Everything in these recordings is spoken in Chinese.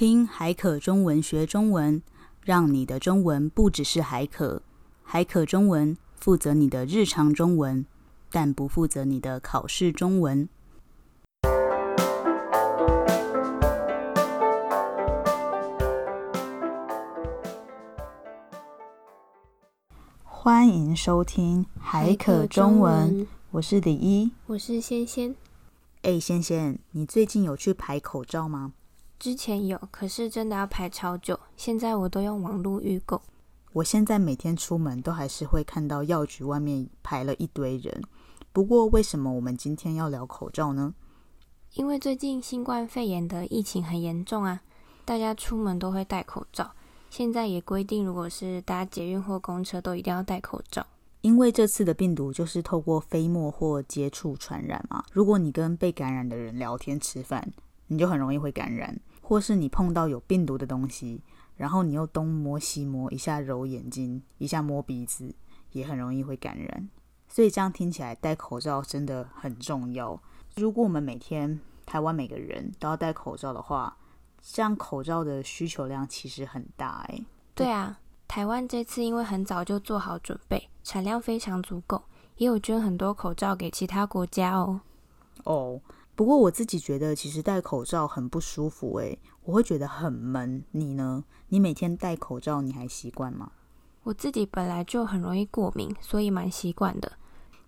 听海可中文学中文，让你的中文不只是海可。海可中文负责你的日常中文，但不负责你的考试中文。欢迎收听海可中文，我是李一，我是仙仙。哎，仙仙，你最近有去排口罩吗？之前有，可是真的要排超久。现在我都用网络预购。我现在每天出门都还是会看到药局外面排了一堆人。不过，为什么我们今天要聊口罩呢？因为最近新冠肺炎的疫情很严重啊，大家出门都会戴口罩。现在也规定，如果是搭捷运或公车，都一定要戴口罩。因为这次的病毒就是透过飞沫或接触传染嘛。如果你跟被感染的人聊天、吃饭，你就很容易会感染；或是你碰到有病毒的东西，然后你又东摸西摸，一下揉眼睛，一下摸鼻子，也很容易会感染。所以这样听起来，戴口罩真的很重要。如果我们每天台湾每个人都要戴口罩的话，这样口罩的需求量其实很大哎。对啊，台湾这次因为很早就做好准备，产量非常足够，也有捐很多口罩给其他国家哦。哦，不过我自己觉得其实戴口罩很不舒服哎，我会觉得很闷。你呢？你每天戴口罩你还习惯吗？我自己本来就很容易过敏，所以蛮习惯的。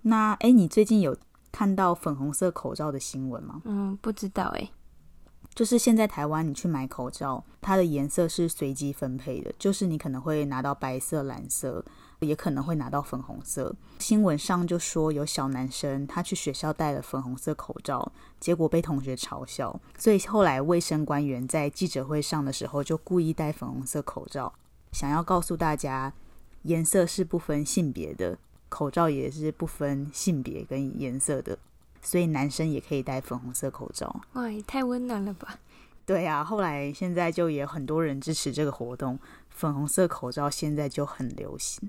那哎，你最近有看到粉红色口罩的新闻吗？嗯，不知道哎。就是现在台湾，你去买口罩，它的颜色是随机分配的，就是你可能会拿到白色、蓝色，也可能会拿到粉红色。新闻上就说有小男生他去学校戴了粉红色口罩，结果被同学嘲笑，所以后来卫生官员在记者会上的时候就故意戴粉红色口罩，想要告诉大家，颜色是不分性别的，口罩也是不分性别跟颜色的。所以男生也可以戴粉红色口罩。哇，也太温暖了吧！对啊，后来现在就也有很多人支持这个活动，粉红色口罩现在就很流行。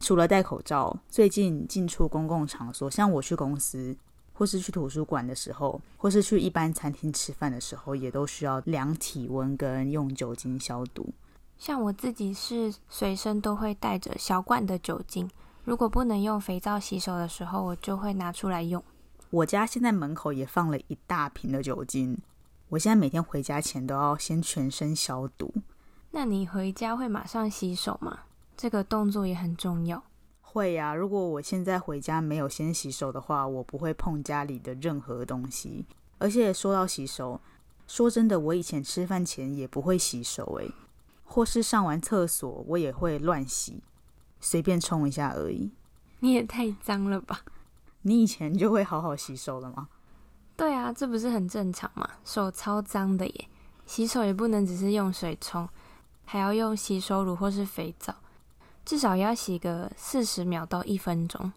除了戴口罩，最近进出公共场所，像我去公司，或是去图书馆的时候，或是去一般餐厅吃饭的时候，也都需要量体温跟用酒精消毒。像我自己是随身都会带着小罐的酒精，如果不能用肥皂洗手的时候，我就会拿出来用。我家现在门口也放了一大瓶的酒精，我现在每天回家前都要先全身消毒。那你回家会马上洗手吗？这个动作也很重要。会呀，如果我现在回家没有先洗手的话，我不会碰家里的任何东西。而且说到洗手，说真的，我以前吃饭前也不会洗手，诶，或是上完厕所我也会乱洗，随便冲一下而已。你也太脏了吧！你以前就会好好洗手了吗？对啊，这不是很正常吗？手超脏的耶，洗手也不能只是用水冲，还要用洗手乳或是肥皂，至少要洗个四十秒到一分钟。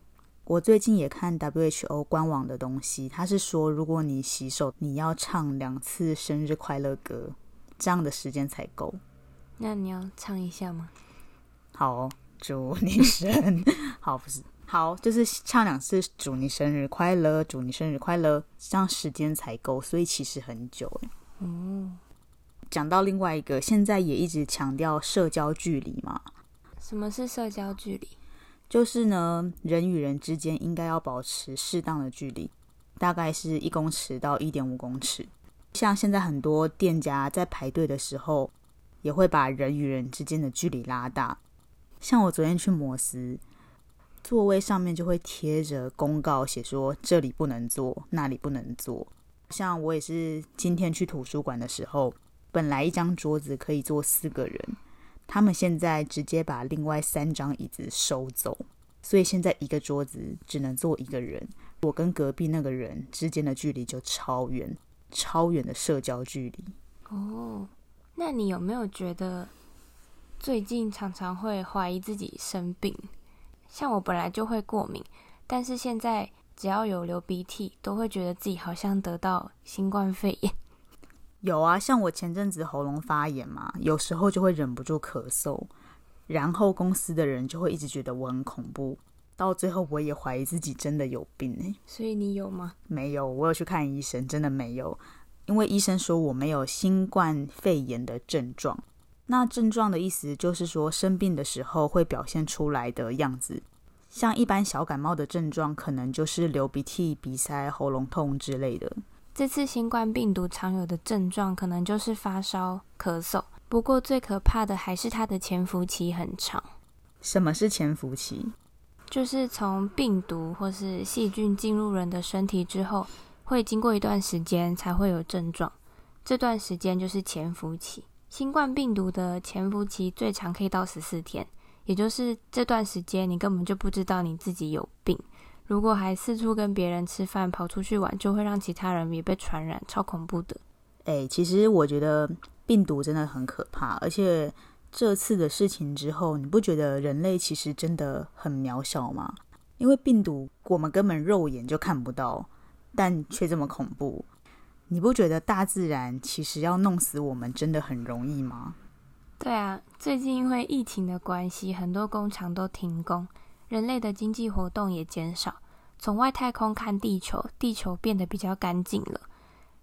我最近也看 WHO 官网的东西，他是说，如果你洗手，你要唱两次生日快乐歌，这样的时间才够。那你要唱一下吗？好哦，祝你生，好，不是。好，就是唱两次“祝你生日快乐”，祝你生日快乐，这样时间才够，所以其实很久。嗯，讲到另外一个，现在也一直强调社交距离嘛。什么是社交距离？就是呢，人与人之间应该要保持适当的距离，大概是一公尺到一点五公尺。像现在很多店家在排队的时候，也会把人与人之间的距离拉大。像我昨天去摩斯。座位上面就会贴着公告，写说这里不能坐，那里不能坐。像我也是今天去图书馆的时候，本来一张桌子可以坐四个人，他们现在直接把另外三张椅子收走，所以现在一个桌子只能坐一个人。我跟隔壁那个人之间的距离就超远，超远的社交距离。哦，那你有没有觉得最近常常会怀疑自己生病？像我本来就会过敏，但是现在只要有流鼻涕，都会觉得自己好像得到新冠肺炎。有啊，像我前阵子喉咙发炎嘛，有时候就会忍不住咳嗽，然后公司的人就会一直觉得我很恐怖，到最后我也怀疑自己真的有病欸。所以你有吗？没有，我有去看医生，真的没有。因为医生说我没有新冠肺炎的症状。那症状的意思就是说生病的时候会表现出来的样子，像一般小感冒的症状，可能就是流鼻涕、鼻塞、喉咙痛之类的。这次新冠病毒常有的症状可能就是发烧、咳嗽，不过最可怕的还是它的潜伏期很长。什么是潜伏期？就是从病毒或是细菌进入人的身体之后，会经过一段时间才会有症状，这段时间就是潜伏期。新冠病毒的潜伏期最长可以到十四天，也就是这段时间你根本就不知道你自己有病。如果还四处跟别人吃饭、跑出去玩，就会让其他人也被传染，超恐怖的。哎，其实我觉得病毒真的很可怕，而且这次的事情之后，你不觉得人类其实真的很渺小吗？因为病毒我们根本肉眼就看不到。但却这么恐怖，你不觉得大自然其实要弄死我们真的很容易吗？对啊，最近因为疫情的关系，很多工厂都停工，人类的经济活动也减少。从外太空看地球，地球变得比较干净了。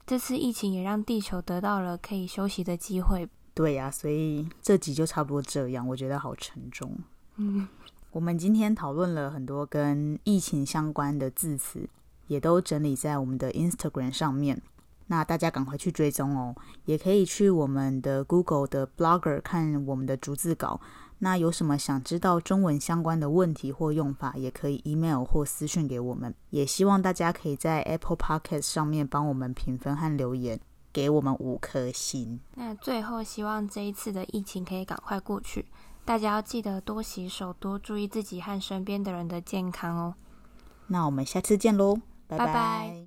这次疫情也让地球得到了可以休息的机会。对呀，所以这集就差不多这样，我觉得好沉重。嗯，我们今天讨论了很多跟疫情相关的字词。也都整理在我们的 Instagram 上面，那大家赶快去追踪哦。也可以去我们的 Google 的 Blogger 看我们的逐字稿。那有什么想知道中文相关的问题或用法，也可以 email 或私讯给我们。也希望大家可以在 Apple Podcast 上面帮我们评分和留言，给我们五颗星。那最后，希望这一次的疫情可以赶快过去，大家要记得多洗手，多注意自己和身边的人的健康哦。那我们下次见喽。拜拜。